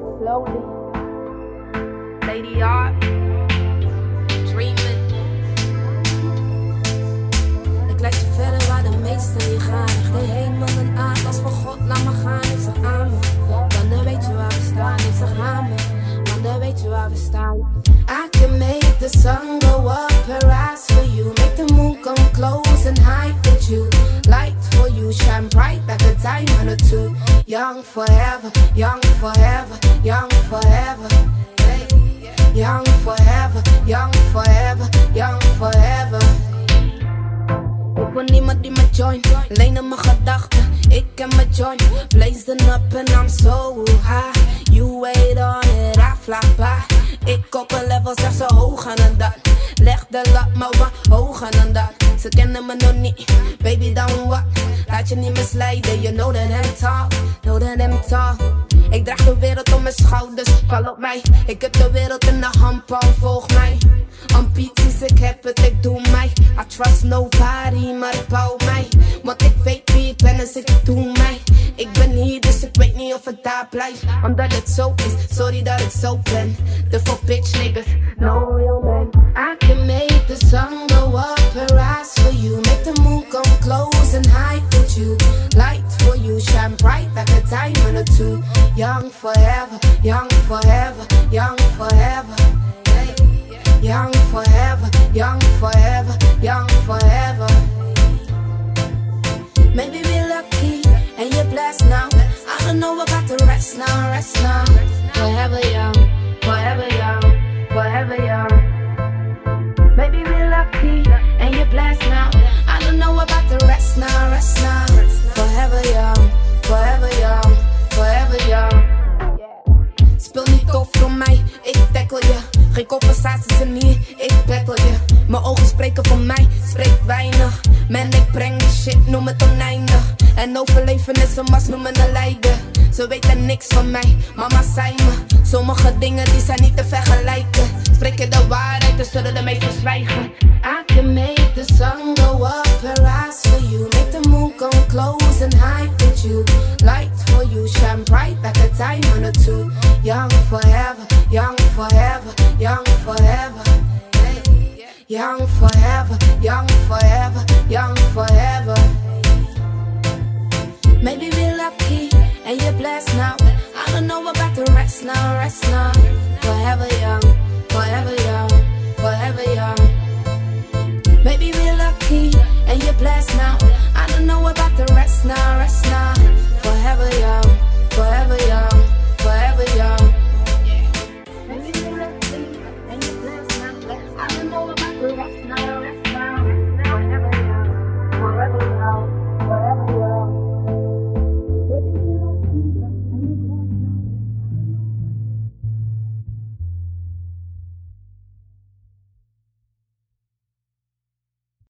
it slowly. Lady Art, dreaming. Ik leid je verder waar de meesten niet gaan. De hemel en aard als God, laat me gaan. Ik zeg amen. Dan weet je waar we staan. Ik zeg amen. Dan weet je waar we staan. I can make the sun hide with you. Light for you, shine bright like a diamond or two. Young forever, young forever, young forever. Young forever, young forever, young forever. Ik wil niemand die me join, alleen in mijn gedachten. Ik en mijn joint, blazing up and I'm so high. You wait on it, I fly by. Ik op een level, zeg zo hoger dan dat. Leg de lat maar wat hoger dan dat. Ze kennen me nog niet, baby dan wat. Laat je niet misleiden, you know that I'm tall, know that I'm tall. Ik draag de wereld op mijn schouders, val op mij. Ik heb de wereld in de handpalm, volg mij. Ambities, ik heb het, ik doe mij. I trust nobody, maar ik bouw mij. Want ik weet wie ik ben, dus ik doe mij. Ik ben hier, dus ik weet niet of het daar blijft. Omdat het zo is, sorry dat ik zo ben. De fuck bitch niggas, no real man. I can make the sun go up her eyes for you. Make the moon come close and hide with you. Light for you, shine bright like a diamond or two. Young forever, young forever, young forever. Young forever, young forever, Geen compensaties er niet, ik battle je. Mijn ogen spreken voor mij, spreekt weinig. Man, ik breng die shit, noem het oneindig. En overleven is een mas, noem me een lijden. Ze weten niks van mij, mama zei me. Sommige dingen die zijn niet te vergelijken. Spreek je de waarheid, dan zullen de meesten zwijgen. I can make the sun go up eyes for you. Make the moon come close and hide with you. Light for you, shine bright like a diamond or two. Young forever, young forever, young forever. Young forever, young forever, young forever. Maybe we're lucky and you're blessed now. I don't know about the rest now, rest now. Forever young, forever young, forever young. Maybe we're lucky and you're blessed now. I don't know about the rest now.